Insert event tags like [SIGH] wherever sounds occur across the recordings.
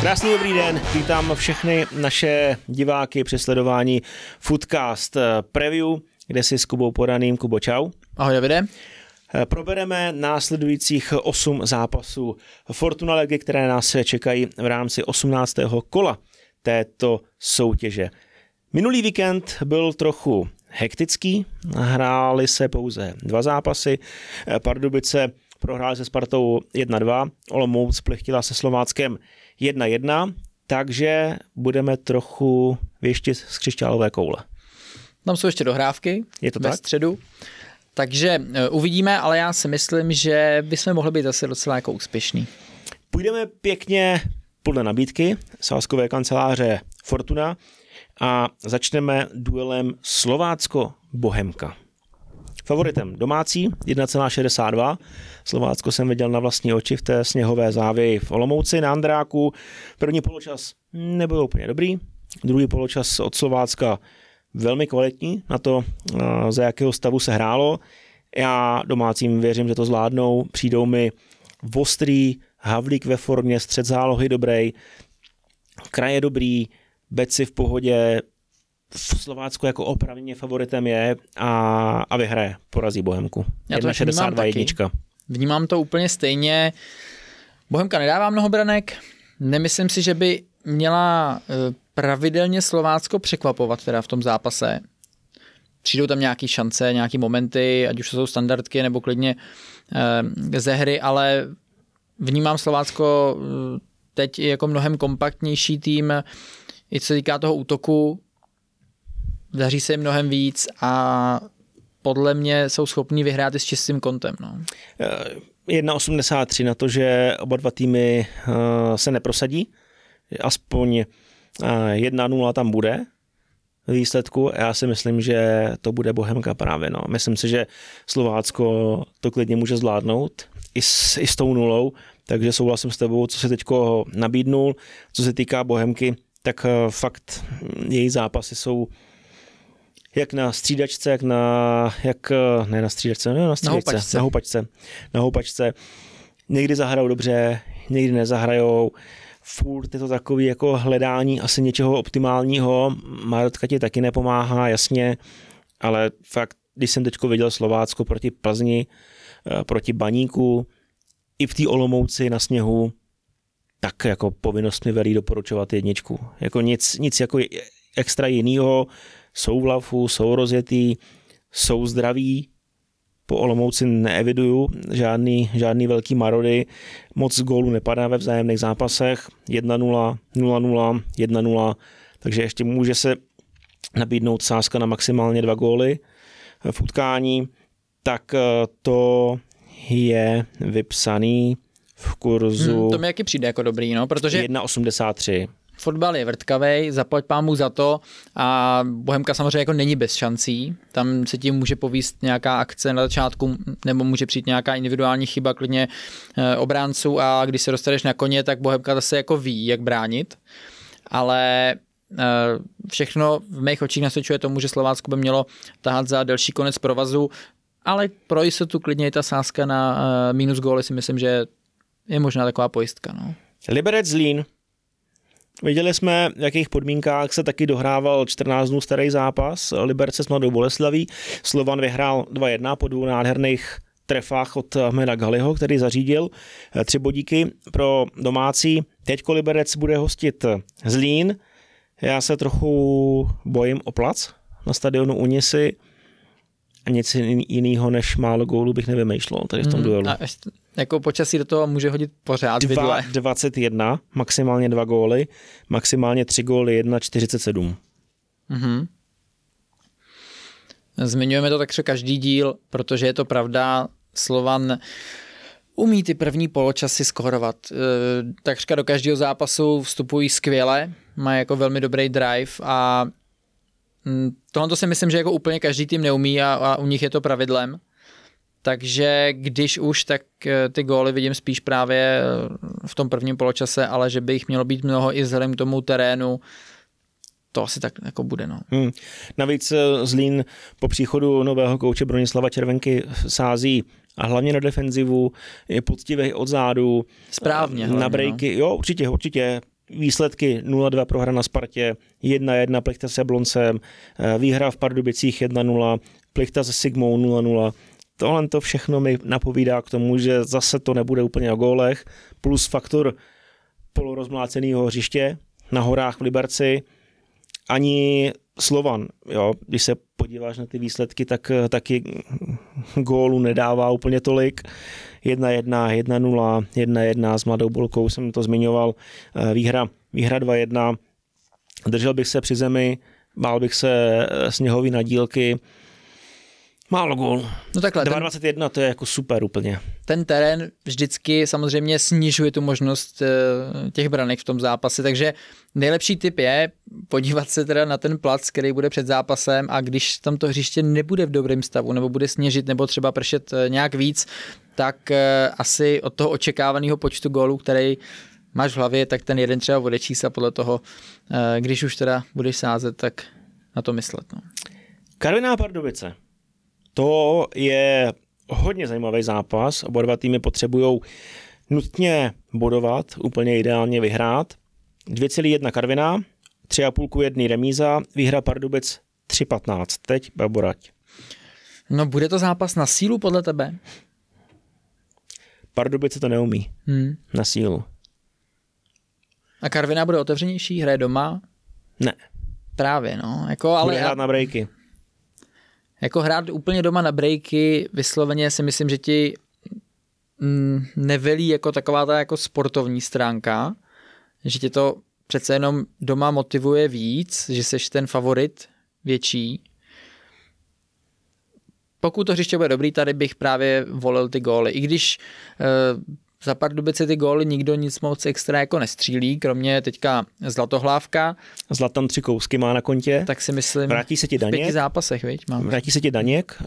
Krásný dobrý den, vítám všechny naše diváky při sledování Foodcast Preview, kde si s Kubou podaným. Kubo, čau. Ahoj Davide. Probereme následujících 8 zápasů Fortuna Legy, které nás čekají v rámci 18. kola této soutěže. Minulý víkend byl trochu hektický, hrály se pouze dva zápasy, Pardubice prohráli se Spartou 1-2, Olomouc plichtila se Slováckem 1-1, takže budeme trochu věštit z křišťálové koule. Tam jsou ještě dohrávky Je to ve tak? středu. Takže eh, uvidíme, ale já si myslím, že bychom mohli být zase docela jako úspěšný. Půjdeme pěkně podle nabídky sáskové kanceláře Fortuna a začneme duelem Slovácko-Bohemka. Favoritem domácí 1,62. Slovácko jsem viděl na vlastní oči v té sněhové závěji v Olomouci na Andráku. První poločas nebyl úplně dobrý, druhý poločas od Slovácka velmi kvalitní na to, eh, za jakého stavu se hrálo. Já domácím věřím, že to zvládnou. Přijdou mi ostrý, Havlík ve formě, střed zálohy dobrý, kraje dobrý, Beci v pohodě, v Slovácku jako opravně favoritem je a, a vyhraje, porazí Bohemku. Já to 1,62 taky. jednička. Vnímám to úplně stejně. Bohemka nedává mnoho branek. Nemyslím si, že by měla eh, pravidelně Slovácko překvapovat teda v tom zápase. Přijdou tam nějaké šance, nějaké momenty, ať už to jsou standardky nebo klidně eh, ze hry, ale vnímám Slovácko eh, teď jako mnohem kompaktnější tým, i co se týká toho útoku, daří se jim mnohem víc a podle mě jsou schopní vyhrát i s čistým kontem. No. Eh, 1,83 na to, že oba dva týmy eh, se neprosadí. Aspoň eh, 1-0 tam bude výsledku. Já si myslím, že to bude Bohemka právě. No. Myslím si, že Slovácko to klidně může zvládnout i s, i s tou nulou, takže souhlasím s tebou, co se teď nabídnul. Co se týká Bohemky, tak eh, fakt její zápasy jsou jak na střídačce, jak na, jak, eh, ne na střídačce, ne na střídačce, houpačce. na houpačce, na houpačce. Někdy zahrajou dobře, někdy nezahrajou, furt je to takový jako hledání asi něčeho optimálního, Marotka ti taky nepomáhá, jasně, ale fakt, když jsem teďko viděl Slovácko proti Plzni, eh, proti Baníku, i v té Olomouci na sněhu, tak jako povinnost mi velí doporučovat jedničku. Jako nic, nic jako extra jinýho, jsou v lafu, jsou rozjetý, jsou zdraví, po Olomouci neeviduju žádný, žádný velký marody, moc gólů nepadá ve vzájemných zápasech, 1-0, 0-0, 1-0, takže ještě může se nabídnout sázka na maximálně dva góly v utkání, tak eh, to je vypsaný v kurzu Hmm, to mi jaký přijde jako dobrý, no, protože 1,83. Fotbal je vrtkavej, zaplať pámu za to a Bohemka samozřejmě jako není bez šancí. Tam se tím může povíst nějaká akce na začátku, nebo může přijít nějaká individuální chyba klidně eh, obránců a když se dostaneš na koně, tak Bohemka zase jako ví, jak bránit. Ale eh, všechno v mých očích nasvědčuje tomu, že Slovácko by mělo tahat za delší konec provazu, ale pro jistotu klidně i ta sázka na eh, minus góly si myslím, že je možná taková pojistka. No. Liberec Zlín. Viděli jsme, v jakých podmínkách se taky dohrával 14 dnů starý zápas. Liberce s Mladou Boleslaví. Slovan vyhrál 2-1 po dvou nádherných trefách od Ahmeda Galiho, který zařídil eh, tři bodíky pro domácí. Teďko Liberec bude hostit Zlín. Já se trochu bojím o plac na stadionu Unisy. A nic jiného než málo gólů bych nevymýšlel tady v tom duelu. A ještě, jako počasí do toho může hodit pořád vidle. 2,21, maximálně dva góly, maximálně tři góly, 1,47. Mhm. Zmiňujeme to takřka každý díl, protože je to pravda, Slovan umí ty první poločasy skórovat. E, Takřka do každého zápasu vstupují skvěle, mají jako velmi dobrý drive a mm, tohle si myslím, že jako úplně každý tým neumí a, a u nich je to pravidlem. Takže když už, tak eh, ty góly vidím spíš právě eh, v tom prvním poločase, ale že by jich mělo být mnoho i vzhledem k tomu terénu, to asi tak jako bude. No. Hmm. Navíc eh, Zlín po příchodu nového kouče Bronislava Červenky sází a hlavně na defenzivu, je poctivý od zádu. Správně. Na hlavně, breaky, no. jo, určitě, určitě. výsledky 0-2 prohra na Spartě, 1-1 Plichta s Jabloncem, eh, výhra v Pardubicích 1-0, Plichta se Sigmou 0-0. Tohle to všechno mi napovídá k tomu, že zase to nebude úplně o gólech, plus faktor polorozmláceného hřiště na horách v Liberci, ani Slovan, jo, když se podíváš na ty výsledky, tak taky gólu nedává úplně tolik. 1-1, 1-0, 1-1 s Mladou Bolkou jsem to zmiňoval, eh, výhra, výhra 2-1, držel bych se při zemi, bál bych se sněhový nadílky, Málo gól. No takhle. 21 ten, to je jako super úplně. Ten terén vždycky samozřejmě snižuje tu možnost eh, těch branek v tom zápase, takže nejlepší tip je podívat se teda na ten plac, který bude před zápasem a když tam to hřiště nebude v dobrém stavu nebo bude sněžit nebo třeba pršet eh, nějak víc, tak eh, asi od toho očekávaného počtu gólů, který máš v hlavě, tak ten jeden třeba odečíst a podle toho, když už teda budeš sázet, tak na to myslet. No. Karviná Pardubice. To je hodně zajímavý zápas. Oba dva týmy potřebují nutně bodovat, úplně ideálně vyhrát. 2,1 Karviná, 3,5 ku 1 remíza, výhra Pardubic 3,15. Teď Baborať. No bude to zápas na sílu podle tebe? Pardubice to neumí. Hmm. Na sílu. A Karviná bude otevřenější, hraje doma? Ne. Právě, no. Jako, ale bude hrát na breaky. Jako hrát úplně doma na breaky, vysloveně si myslím, že ti mm, nevelí jako taková ta jako sportovní stránka, že tě to přece jenom doma motivuje víc, že seš ten favorit větší. Pokud to hřiště bude dobrý, tady bych právě volil ty góly. I když e, za Pardubice ty góly nikdo nic moc extra jako nestřílí, kromě teďka Zlatohlávka. Zlatan tři kousky má na kontě. Tak si myslím, vrátí se ti Daněk. V pěti zápasech, viď, mám. Vrátí se ti Daněk, uh,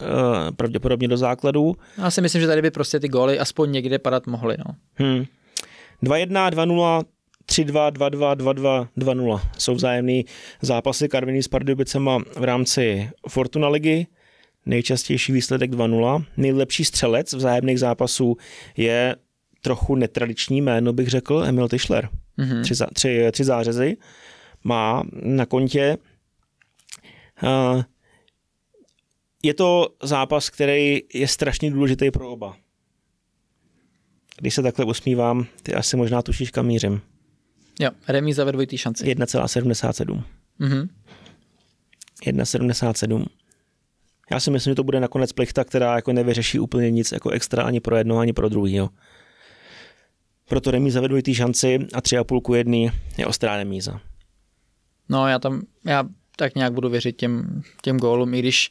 pravděpodobně do základu. Já si myslím, že tady by prostě ty góly aspoň někde padat mohly. No. Hmm. 2-1, 2-0, 3-2, 2-2, 2-2, 2-0. Jsou vzájemný zápasy Karviní s Pardubicema v rámci Fortuna ligy. Nejčastější výsledek 2-0. Nejlepší střelec vzájemných zápasů je trochu netradiční jméno, bych řekl, Emil Tischler. Mm-hmm. Tři, tři, tři zářezy má na kontě. Uh, je to zápas, který je strašně důležitý pro oba. Když se takhle usmívám, ty asi možná tušíš, kam mířím. Jo, remíza ve dvojitý šanci. 1,77. Mm-hmm. 1,77. Já si myslím, že to bude nakonec plichta, která jako nevyřeší úplně nic jako extra ani pro jedno, ani pro druhého. Proto remíza ve dvojitý šanci a tři a půlku jedný je ostrá remíza. No já tam, já tak nějak budu věřit těm, těm gólům, i když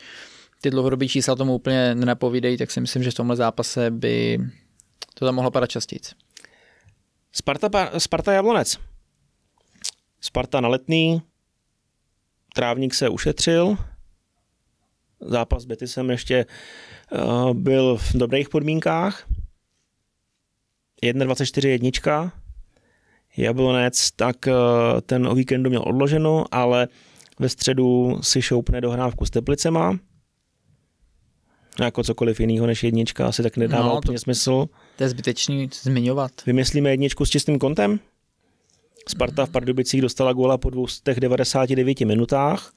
ty dlouhodobí čísla tomu úplně nenapovídají, tak si myslím, že v tomhle zápase by to tam mohlo padat častěji. Sparta, Sparta Jablonec. Sparta na letný, trávník se ušetřil, zápas s Betisem ještě uh, byl v dobrých podmínkách, 1.24 jednička, Jablonec, tak eh, ten o víkendu měl odloženo, ale ve středu si šoupne dohrávku s Teplicema. Jako cokoliv jiného než jednička asi tak nedává no, úplně to, smysl. To je zbytečný zmiňovat. Vymyslíme jedničku s čistým kontem? Sparta v Pardubicích dostala góla po 299 minutách.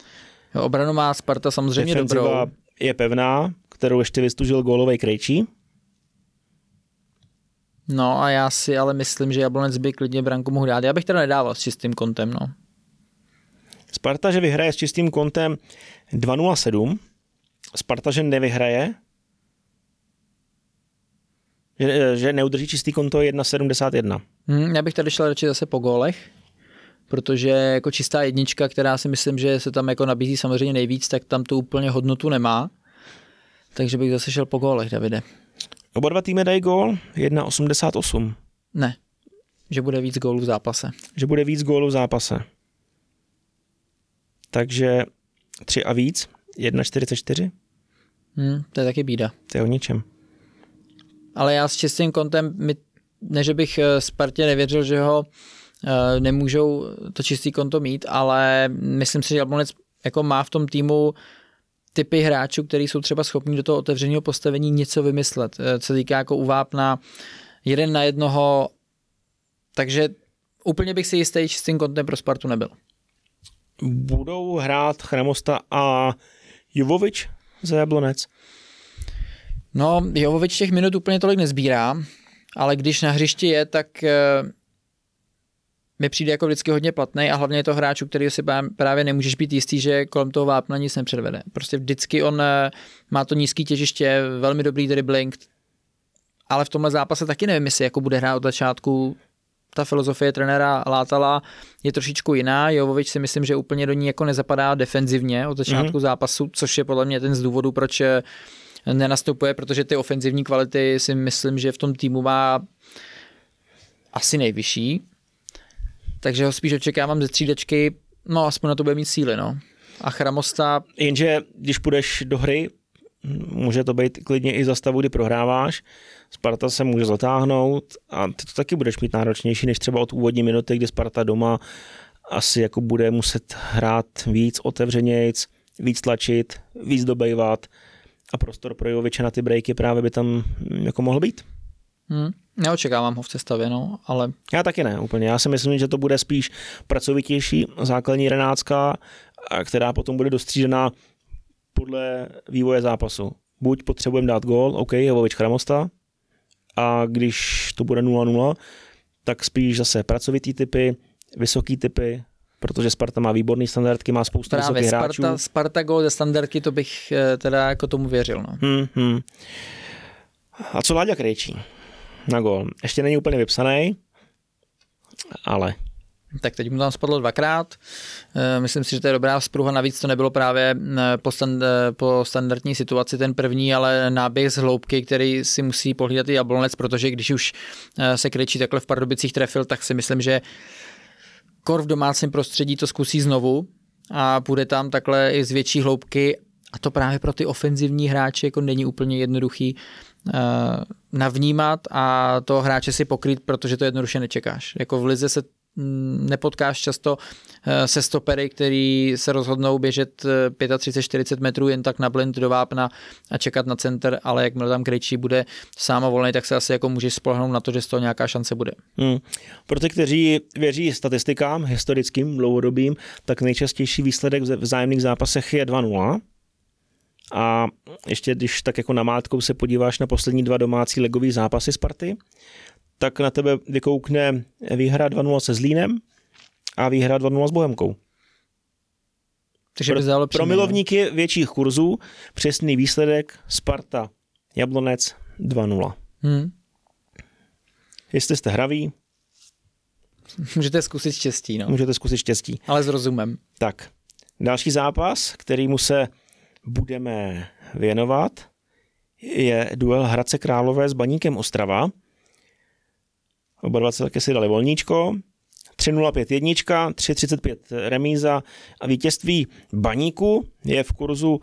Obranu má Sparta samozřejmě Defenziva dobrou. je pevná, kterou ještě vystužil gólový Krejčí. No a já si ale myslím, že Jablonec by klidně branku mohl dát. Já bych teda nedával s čistým kontem, no. Sparta, že vyhraje s čistým kontem 2-0-7. Sparta, že nevyhraje. Že, že neudrží čistý konto 1,71. Hmm, já bych tady šel radši zase po gólech, protože jako čistá jednička, která si myslím, že se tam jako nabízí samozřejmě nejvíc, tak tam tu úplně hodnotu nemá. Takže bych zase šel po gólech, Davide. Oba dva týmy dají gól, 1,88. Ne, že bude víc gólů v zápase. Že bude víc gólů v zápase. Takže 3 a víc, 1,44. Hmm, to je taky bída. To je o ničem. Ale já s čistým kontem, my, ne, že bych eh, Spartě nevěřil, že ho uh, nemůžou to čistý konto mít, ale myslím si, že Jablonec jako má v tom týmu typy hráčů, kteří jsou třeba schopni do toho otevřeného postavení něco vymyslet. Eh, co týká jako uvápna jeden na jednoho, takže úplně bych si jistý čistým kontem pro Spartu nebyl. Budou hrát Chramosta a Jovovič za Jablonec? No, Jovovič těch minut úplně tolik nezbírá, ale když na hřišti je, tak eh, mi přijde jako vždycky hodně platný a hlavně je to hráč, u kterého si právě nemůžeš být jistý, že kolem toho vápna nic nepředvede. Prostě vždycky on eh, má to nízký těžiště, velmi dobrý dribbling, ale v tomhle zápase taky nevím, jestli jako bude hrát od začátku ta filozofie trenéra Látala je trošičku jiná. Jovovič si myslím, že úplně do ní jako nezapadá defenzivně od začátku mm-hmm. zápasu, což je podle mě ten z důvodů, proč eh, nenastupuje, protože ty ofenzivní kvality si myslím, že v tom týmu má asi nejvyšší. Takže ho spíš očekávám ze třídečky, no aspoň na to bude mít síly, no. A Chramosta... Jenže když půjdeš do hry, může to být klidně i za stavu, kdy prohráváš, Sparta se může zatáhnout a ty to taky budeš mít náročnější než třeba od úvodní minuty, kdy Sparta doma asi jako bude muset hrát víc otevřenějc, víc tlačit, víc dobejvat a prostor pro Joviče na ty breaky právě by tam jako mohl být. Hmm. Neočekávám ho v cestavě, no, ale... Já taky ne, úplně. Já si myslím, že to bude spíš pracovitější základní jedenáctka, která potom bude dostřížená podle vývoje zápasu. Buď potřebujeme dát gól, OK, Jovovič Chramosta, a když to bude 0-0, tak spíš zase pracovitý typy, vysoký typy, protože Sparta má výborný standardky, má spoustu Právě, vysokých Sparta, hráčů. Sparta gol ze standardky, to bych eh, teda jako tomu věřil. No. Hmm, hmm. A co Láďa Krejčí na gol? Ještě není úplně vypsaný, ale tak teď mu tam spadlo dvakrát. Eh, myslím si, že to je dobrá spruha. Navíc to nebylo právě eh, po, stand, eh, po standardní situaci ten první, ale náběh z hloubky, který si musí pohlídat i Jablonec, protože když už se Krejčí takhle v Pardubicích trefil, tak si myslím, že kor v domácím prostředí to zkusí znovu a bude tam takhle i z větší hloubky a to právě pro ty ofenzivní hráče jako není úplně jednoduchý navnímat a toho hráče si pokryt, protože to jednoduše nečekáš. Jako v Lize se Mm, nepotkáš často eh, se stopery, který se rozhodnou běžet 35-40 eh, metrů jen tak na blind do vápna a čekat na center, ale jakmile tam Krejčí bude sám a volný, tak se asi jako můžeš spolehnout na to, že z toho nějaká šance bude. Hmm. Pro ty, kteří věří statistikám, historickým, dlouhodobým, tak nejčastější výsledek v vzájemných zápasech je 2-0. A ještě když tak jako namátkou se podíváš na poslední dva domácí legové zápasy Sparty, tak na tebe vykoukne výhra 2-0 se Zlínem a výhra 2-0 s Bohemkou. Takže pro, by pro milovníky větších kurzů přesný výsledek Sparta Jablonec 2-0. Hmm. Jestli jste hraví, Můžete zkusit štěstí. No. Můžete zkusit štěstí. Ale s rozumem. Tak, další zápas, kterýmu se budeme věnovat, je duel Hradce Králové s Baníkem Ostrava. Oba dva se také si dali volníčko. 3.05 jednička, 3.35 remíza a vítězství baníku je v kurzu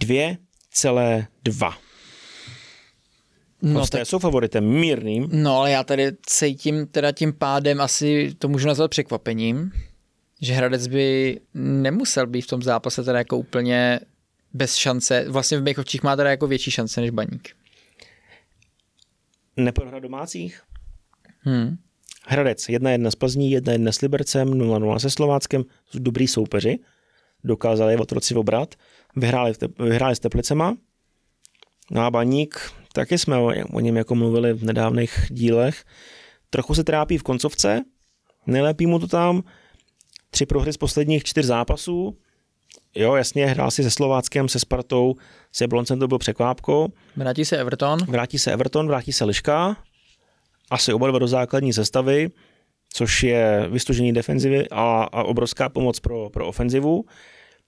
2,2. No, Hosté tak, jsou favoritem mírným. No, ale já tady cítím teda tím pádem asi to můžu nazvat překvapením, že Hradec by nemusel být v tom zápase teda jako úplně bez šance. Vlastně v mých očích má teda jako větší šance než Baník. Neprohra domácích? Hmm. Hradec 1-1 s Plzní, 1-1 s Libercem, 0-0 se Slováckem, jsou dobrý soupeři, dokázali je otroci obrat, vyhráli, vyhráli s Teplicema. No a Baník, taky jsme o, o něm jako mluvili v nedávných dílech, trochu se trápí v koncovce, nelepí mu to tam, tři prohry z posledních čtyř zápasů, Jo, jasně, hrál si se Slováckem, se Spartou, s Jabloncem to byl překvápko. Vrátí se Everton. Vrátí se Everton, vrátí se Liška asi oba dva do základní sestavy, což je vystužení defenzivy a, a obrovská pomoc pro, pro ofenzivu.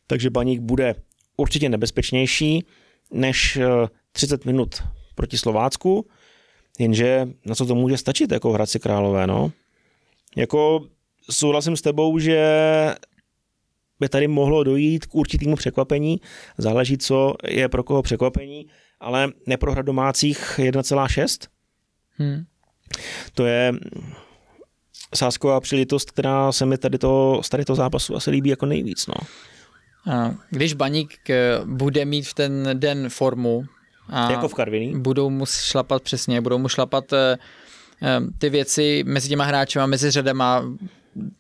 Takže Baník bude určitě nebezpečnější než 30 eh, minut proti Slovácku, jenže na co to může stačit jako Hradci Králové, no. Jako souhlasím s tebou, že by tady mohlo dojít k určitému překvapení, záleží, co je pro koho překvapení, ale neprohra domácích 1,6. Hmm. To je sásková příležitost, která se mi tady to, z tady toho zápasu asi líbí jako nejvíc. No. A když Baník eh, bude mít v ten den formu, a jako v Karviní. Budou mu šlapat přesně, budou mu šlapat eh, eh, ty věci mezi těma hráči a mezi řadama,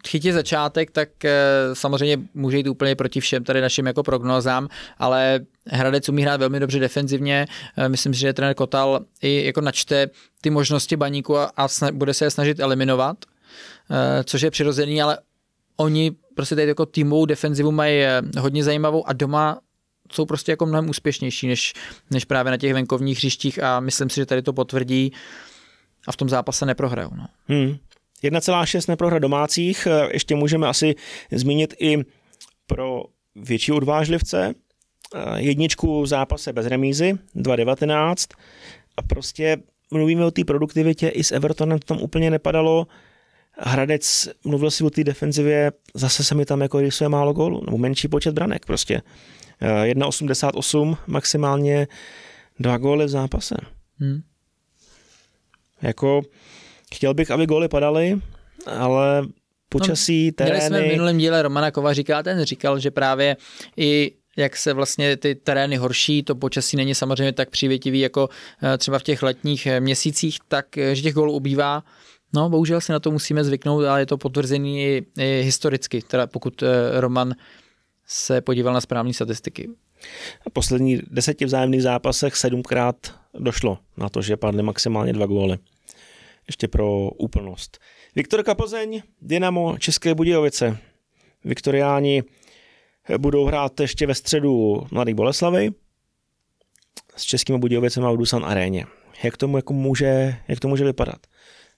chytí začátek, tak eh, samozřejmě může jít úplně proti všem tady našim jako prognozám, ale Hradec umí hrát velmi dobře defenzivně. Eh, myslím si, že trenér Kotal i jako načte ty možnosti baníku a, a bude se je snažit eliminovat, eh, což je přirozený, ale oni prostě tady jako týmovou defenzivu mají hodně zajímavou a doma jsou prostě jako mnohem úspěšnější než, než právě na těch venkovních hřištích a myslím si, že tady to potvrdí a v tom zápase neprohrajou. No. Hmm. 1,6 neprohra domácích, eh, ještě můžeme asi zmínit i pro větší odvážlivce, eh, jedničku v zápase bez remízy, 2,19 a prostě mluvíme o té produktivitě, i s Evertonem to tam úplně nepadalo, Hradec, mluvil si o té defenzivě, zase se mi tam jako rysuje málo gólů, nebo menší počet branek prostě. 1,88 eh, maximálně dva góly v zápase. Hmm. Jako chtěl bych, aby góly padaly, ale počasí, no, terény... Měli jsme v minulém díle Romana Kovaříka, ten říkal, že právě i jak se vlastně ty terény horší, to počasí není samozřejmě tak přívětivý jako eh, třeba v těch letních eh, měsících, tak že těch gólů ubývá. No, bohužel si na to musíme zvyknout, ale je to potvrzený i, i historicky, teda pokud Roman se podíval na správné statistiky. V posledních deseti vzájemných zápasech sedmkrát došlo na to, že padly maximálně dva góly. Ještě pro úplnost. Viktor Kapozeň, Dynamo České Budějovice. Viktoriáni budou hrát ještě ve středu Mladý Boleslavy s českými Budějovicemi v Dusan aréně. Jak tomu jako může, jak to může vypadat?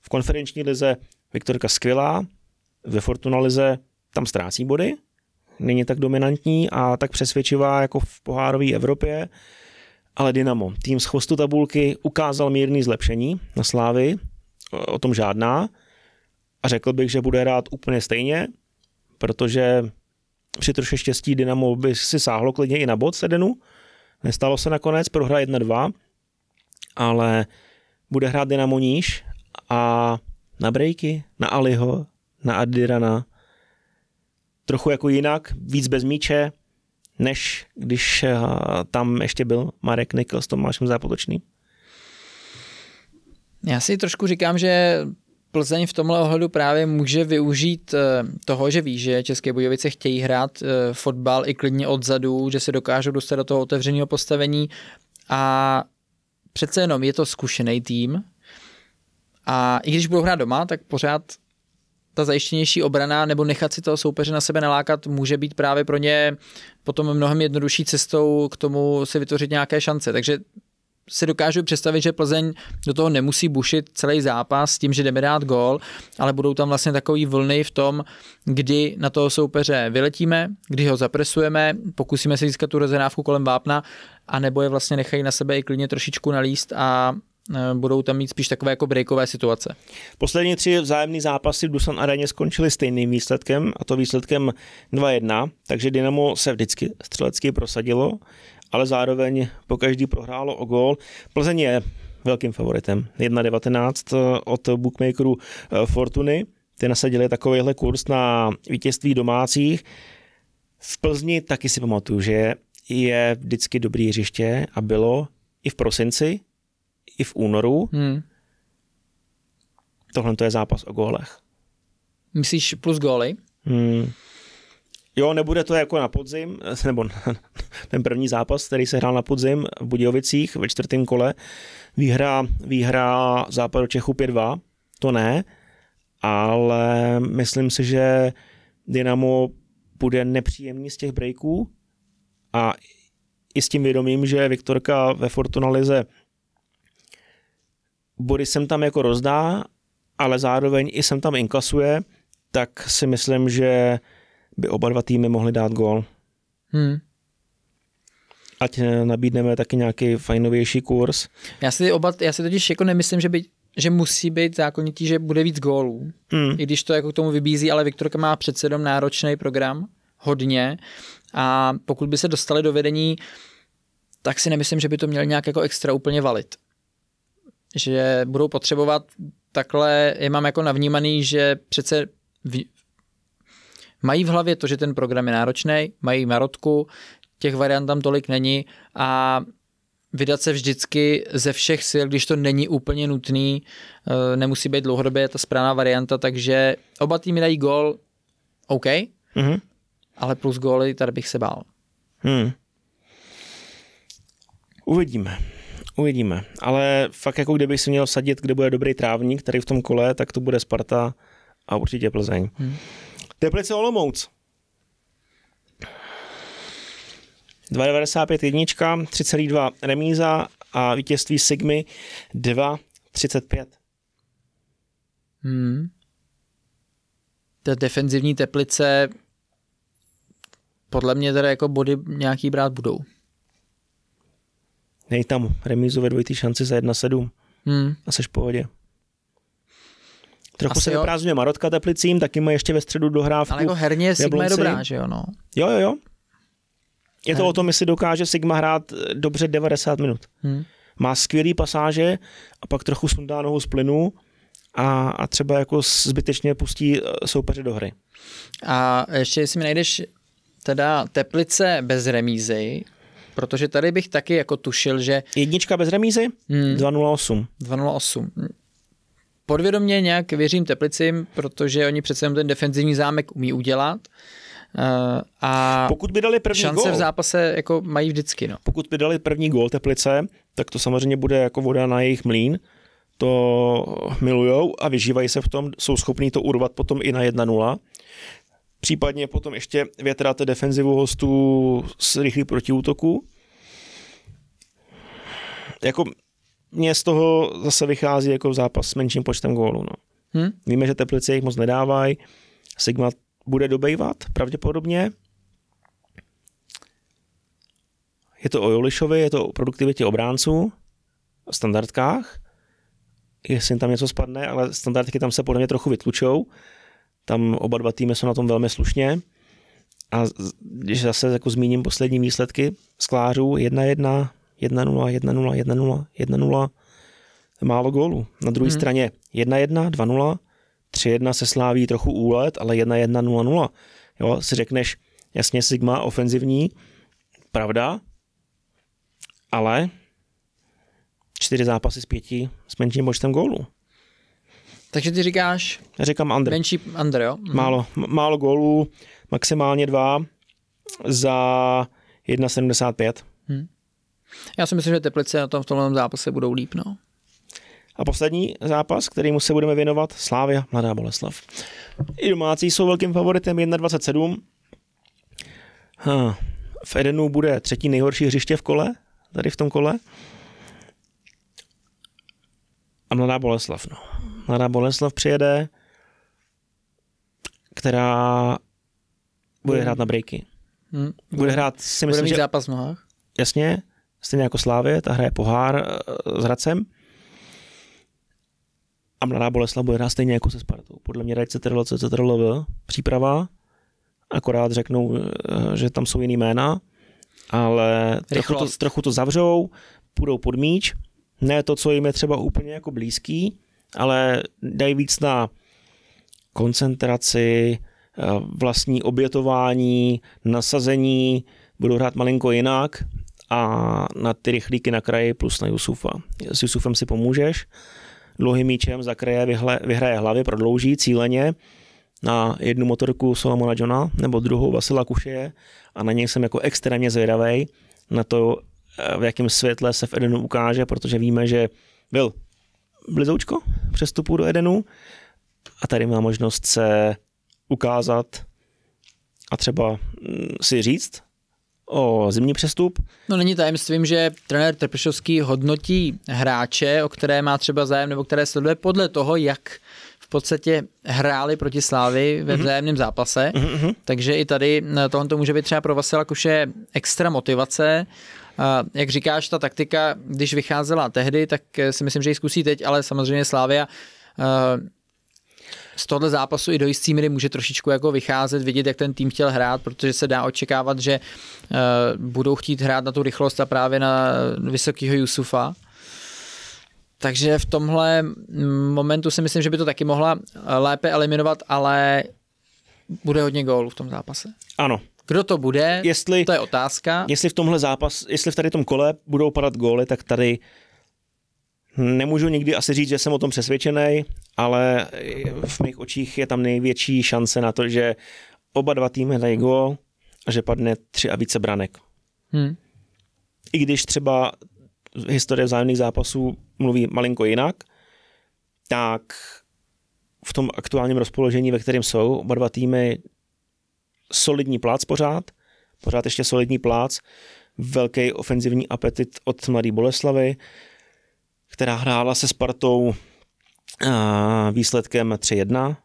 V konferenční lize Viktorka skvělá, ve Fortuna lize tam ztrácí body, není tak dominantní a tak přesvědčivá jako v pohárové Evropě, ale Dynamo, tým z chvostu tabulky, ukázal mírný zlepšení na Slávy, o tom žádná a řekl bych, že bude hrát úplně stejně, protože při troše štěstí Dynamo by si sáhlo klidně i na bod Sedenu, nestalo se nakonec, prohra 1-2, ale bude hrát Dynamo níž a na breaky, na Aliho, na Adirana, trochu jako jinak, víc bez míče, než když eh, tam ještě byl Marek Nikl s Tomášem Zápotočným? Já si trošku říkám, že Plzeň v tomhle ohledu právě může využít eh, toho, že ví, že České Budějovice chtějí hrát eh, fotbal i klidně odzadu, že se dokážou dostat do toho otevřeného postavení a přece jenom je to zkušený tým a i když budou hrát doma, tak pořád ta zajištěnější obrana nebo nechat si toho soupeře na sebe nalákat může být právě pro ně potom mnohem jednodušší cestou k tomu si vytvořit nějaké šance. Takže si dokážu představit, že Plzeň do toho nemusí bušit celý zápas tím, že jdeme dát gól, ale budou tam vlastně takový vlny v tom, kdy na toho soupeře vyletíme, kdy ho zapresujeme, pokusíme se získat tu rozenávku kolem vápna, a nebo je vlastně nechají na sebe i klidně trošičku nalíst a Eh, budou tam mít spíš takové jako breakové situace. Poslední tři vzájemné zápasy v Dusan Areně skončily stejným výsledkem, a to výsledkem 2-1, takže Dynamo se vždycky střelecky prosadilo, ale zároveň po každý prohrálo o gól. Plzeň je velkým favoritem. 1-19 od bookmakerů eh, Fortuny. Ty nasadili takovýhle kurz na vítězství domácích. V Plzni taky si pamatuju, že je vždycky dobrý hřiště a bylo i v prosinci, i v únoru. Hmm. Tohle to je zápas o gólech. Myslíš plus góly? Hmm. Jo, nebude to jako na podzim, nebo [LAUGHS] ten první zápas, který se hrál na podzim v Budějovicích ve čtvrtém kole. Výhra, výhra západu Čechu 5-2, to ne, ale myslím si, že Dynamo bude nepříjemný z těch breaků a i s tím vědomím, že Viktorka ve Fortuna Lize body jsem tam jako rozdá, ale zároveň i jsem tam inkasuje, tak si myslím, že by oba dva týmy mohly dát gól. Hmm. Ať eh, nabídneme taky nějaký fajnovější kurz. Já si, oba, já si totiž jako nemyslím, že by že musí být zákonitý, že bude víc gólů. Hmm. I když to jako k tomu vybízí, ale Viktorka má přece jenom náročný program, hodně. A pokud by se dostali do vedení, tak si nemyslím, že by to měl nějak jako extra úplně valit že budou potřebovat takhle, je mám jako navnímaný, že přece v, mají v hlavě to, že ten program je náročný, mají marotku, těch variant tam tolik není a vydat se vždycky ze všech sil, když to není úplně nutný, eh, nemusí být dlouhodobě ta správná varianta, takže oba týmy dají gol, OK, Mm-hmm. ale plus góly, tady bych se bál. Hmm. Uvidíme. Uvidíme. Ale fakt jako kdybych si měl vsadit, kde bude dobrý trávník, který v tom kole, tak to bude Sparta a určitě Plzeň. Hmm. Teplice Olomouc. 2,95 jednička, 3,2 remíza a vítězství Sigmy 2,35. Hmm. Ta defenzivní teplice podle mě teda jako body nějaký brát budou. Nej tam remízu ve dvojitý šanci za 1,7 Hmm. a seš v pohodě. Trochu Asi se vyprázdňuje Marotka Teplicím, taky má ještě ve středu dohrávku. Ale jako herně Sigma je dobrá, že jo, no. Jo, jo, jo. Je to Ne. o tom, jestli dokáže Sigma hrát dobře 90 minut. Hmm. Má skvělý pasáže a pak trochu sundá nohu z plynu a, a třeba jako zbytečně pustí eh, soupeře do hry. A ještě jestli mi najdeš teda teplice bez remízy, protože tady bych taky jako tušil, že Jednička bez remízy, hmm, 2,08. 208. Podvědomě nějak věřím Teplicím, protože oni přece jenom ten defenzivní zámek umí udělat. Uh, a Pokud by dali první šance gól, v zápase jako mají vždycky. No. pokud by dali první gól Teplice, tak to samozřejmě bude jako voda na jejich mlín. To milujou a vyžívají se v tom, jsou schopní to urvat potom i na 1-0. Případně potom ještě větráte defenzivu hostů s rychlý protiútoku. Jako mě z toho zase vychází jako zápas s menším počtem gólů. No. Hm? Víme, že Teplice jich moc nedávají. Sigma bude dobejvat pravděpodobně. Je to o Jolišovi, je to o produktivitě obránců, o standardkách, jestli tam něco spadne, ale standardky tam se podle mě trochu vytlučou. Tam oba dva týmy jsou na tom velmi slušně. A když zase jako zmíním poslední výsledky sklářů 1-1, 1-0, 1-0, 1-0, 1-0, málo gólů. Na druhé Hmm. hmm. straně 1-1, 2-0, 3-1 se sláví trochu úlet, ale 1-1, 0-0. Jo, si řekneš, jasně Sigma ofenzivní, pravda, ale čtyři zápasy z pěti s menším počtem gólů. Takže ty říkáš Já říkám under. menší under, jo? Mhm. Málo, málo gólů, maximálně dva za 1,75. Já si myslím, že Teplice na tom v tomhle zápase budou líp, no. A poslední zápas, kterýmu se budeme věnovat, Slávia, Mladá Boleslav. I domácí jsou velkým favoritem 1,27. Ha, v Edenu bude třetí nejhorší hřiště v kole, tady v tom kole. A Mladá Boleslav, no. Mladá Boleslav přijede, která bude Hmm. hrát na breaky. Hm. Bude hrát, si Bude myslím, mít že zápas v nohách. jasně, stejně jako Slávě, ta hraje pohár eh, s Hradcem. A Mladá Boleslav bude hrát stejně jako se Spartou. Podle mě dají CTRL, CTRL, příprava, akorát řeknou, eh, že tam jsou jiný jména, ale trochu to, trochu to zavřou, půjdou pod míč, ne to, co jim je třeba úplně jako blízký, ale dají víc na koncentraci, eh, vlastní obětování, nasazení, budou hrát malinko jinak a na ty rychlíky na kraji plus na Jusufa. S Jusufem si pomůžeš, dlouhým míčem za kraje vyhle, vyhraje hlavy, prodlouží cíleně na jednu motorku Solomona Johna nebo druhou Vasila Kušeje a na něj jsem jako extrémně zvědavý na to, eh, v jakém světle se v Edenu ukáže, protože víme, že byl blizoučko přestupu do Edenu a tady má možnost se ukázat a třeba mm, si říct o zimní přestup. No není tajemstvím, že trenér Trpišovský hodnotí hráče, o které má třeba zájem nebo které sleduje podle toho, jak v podstatě hráli proti Slávy ve vzájemném zápase. Mm-hmm. Takže i tady eh, tohle to může být třeba pro Vasila Kuše extra motivace. A jak říkáš, ta taktika, když vycházela tehdy, tak eh, si myslím, že ji zkusí teď, ale samozřejmě Slávia eh, z tohle zápasu i do jistý míry může trošičku jako vycházet, vidět, jak ten tým chtěl hrát, protože se dá očekávat, že eh, budou chtít hrát na tu rychlost a právě na vysokého Jusufa. Takže v tomhle momentu si myslím, že by to taky mohla eh, lépe eliminovat, ale bude hodně gólů v tom zápase. Ano, Kdo to bude, jestli, to je otázka. Jestli v tomhle zápas, jestli v tady tom kole budou padat góly, tak tady nemůžu nikdy asi říct, že jsem o tom přesvědčený, ale v mých očích je tam největší šance na to, že oba dva týmy dají gól a že padne tři a více branek. Hmm. I když třeba historie vzájemných zápasů mluví malinko jinak, tak v tom aktuálním rozpoložení, ve kterém jsou oba dva týmy, solidní plác pořád, pořád ještě solidní plác, velký ofenzivní apetit od Mladé Boleslavy, která hrála se Spartou výsledkem 3-1,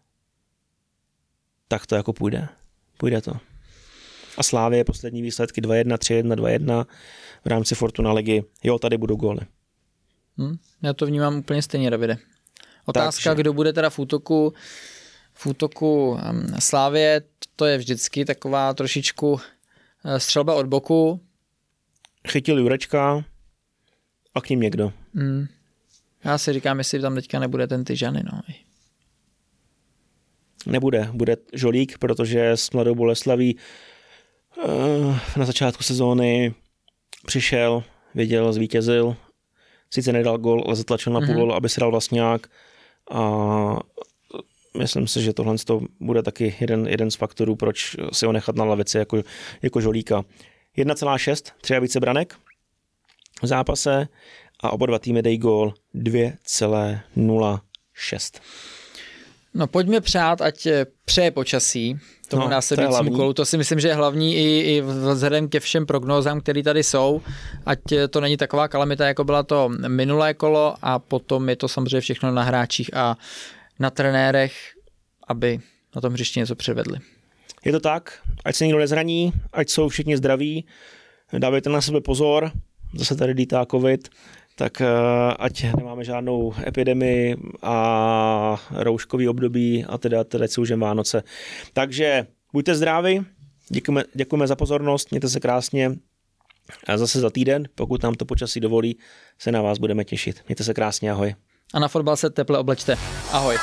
tak to jako půjde. Půjde to. A Slávě poslední výsledky 2-1, 3-1, 2-1 v rámci Fortuna ligy. Jo, tady budou góly. Hmm, já to vnímám úplně stejně, Davide. Otázka, Takže. kdo bude teda v útoku, v útoku Slávě, to je vždycky taková trošičku uh, střelba od boku. Chytil Jurečka a k ním někdo. Hmm. Já si říkám, jestli tam teďka nebude ten Tyžany, no. Nebude, bude Žolík, protože s Mladou Boleslaví uh, na začátku sezóny přišel, věděl, zvítězil, sice nedal gol, ale zatlačil na půl, mm-hmm. aby si dal vlastňák a myslím si, že tohle bude taky jeden, jeden z faktorů, proč si ho nechat na lavici jako, jako žolíka. 1,6, tři a více branek v zápase a oba dva týmy dají gól 2,06. No pojďme přát, ať přeje počasí tomu no, následujícímu to kolu. To si myslím, že je hlavní i, i vzhledem ke všem prognózám, které tady jsou. Ať to není taková kalamita, jako byla to minulé kolo a potom je to samozřejmě všechno na hráčích a na trenérech, aby na tom hřišti něco předvedli. Je to tak, ať se nikdo nezraní, ať jsou všichni zdraví, dávejte na sebe pozor, zase tady dítá covid, tak eh, ať nemáme žádnou epidemii a rouškový období a teda, teda jsou už Vánoce. Takže buďte zdraví, děkujeme, děkujeme za pozornost, mějte se krásně a zase za týden, pokud nám to počasí dovolí, se na vás budeme těšit. Mějte se krásně, ahoj. A na fotbal se teple oblečte. Ahoj.